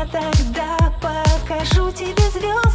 Я тогда покажу тебе звезды.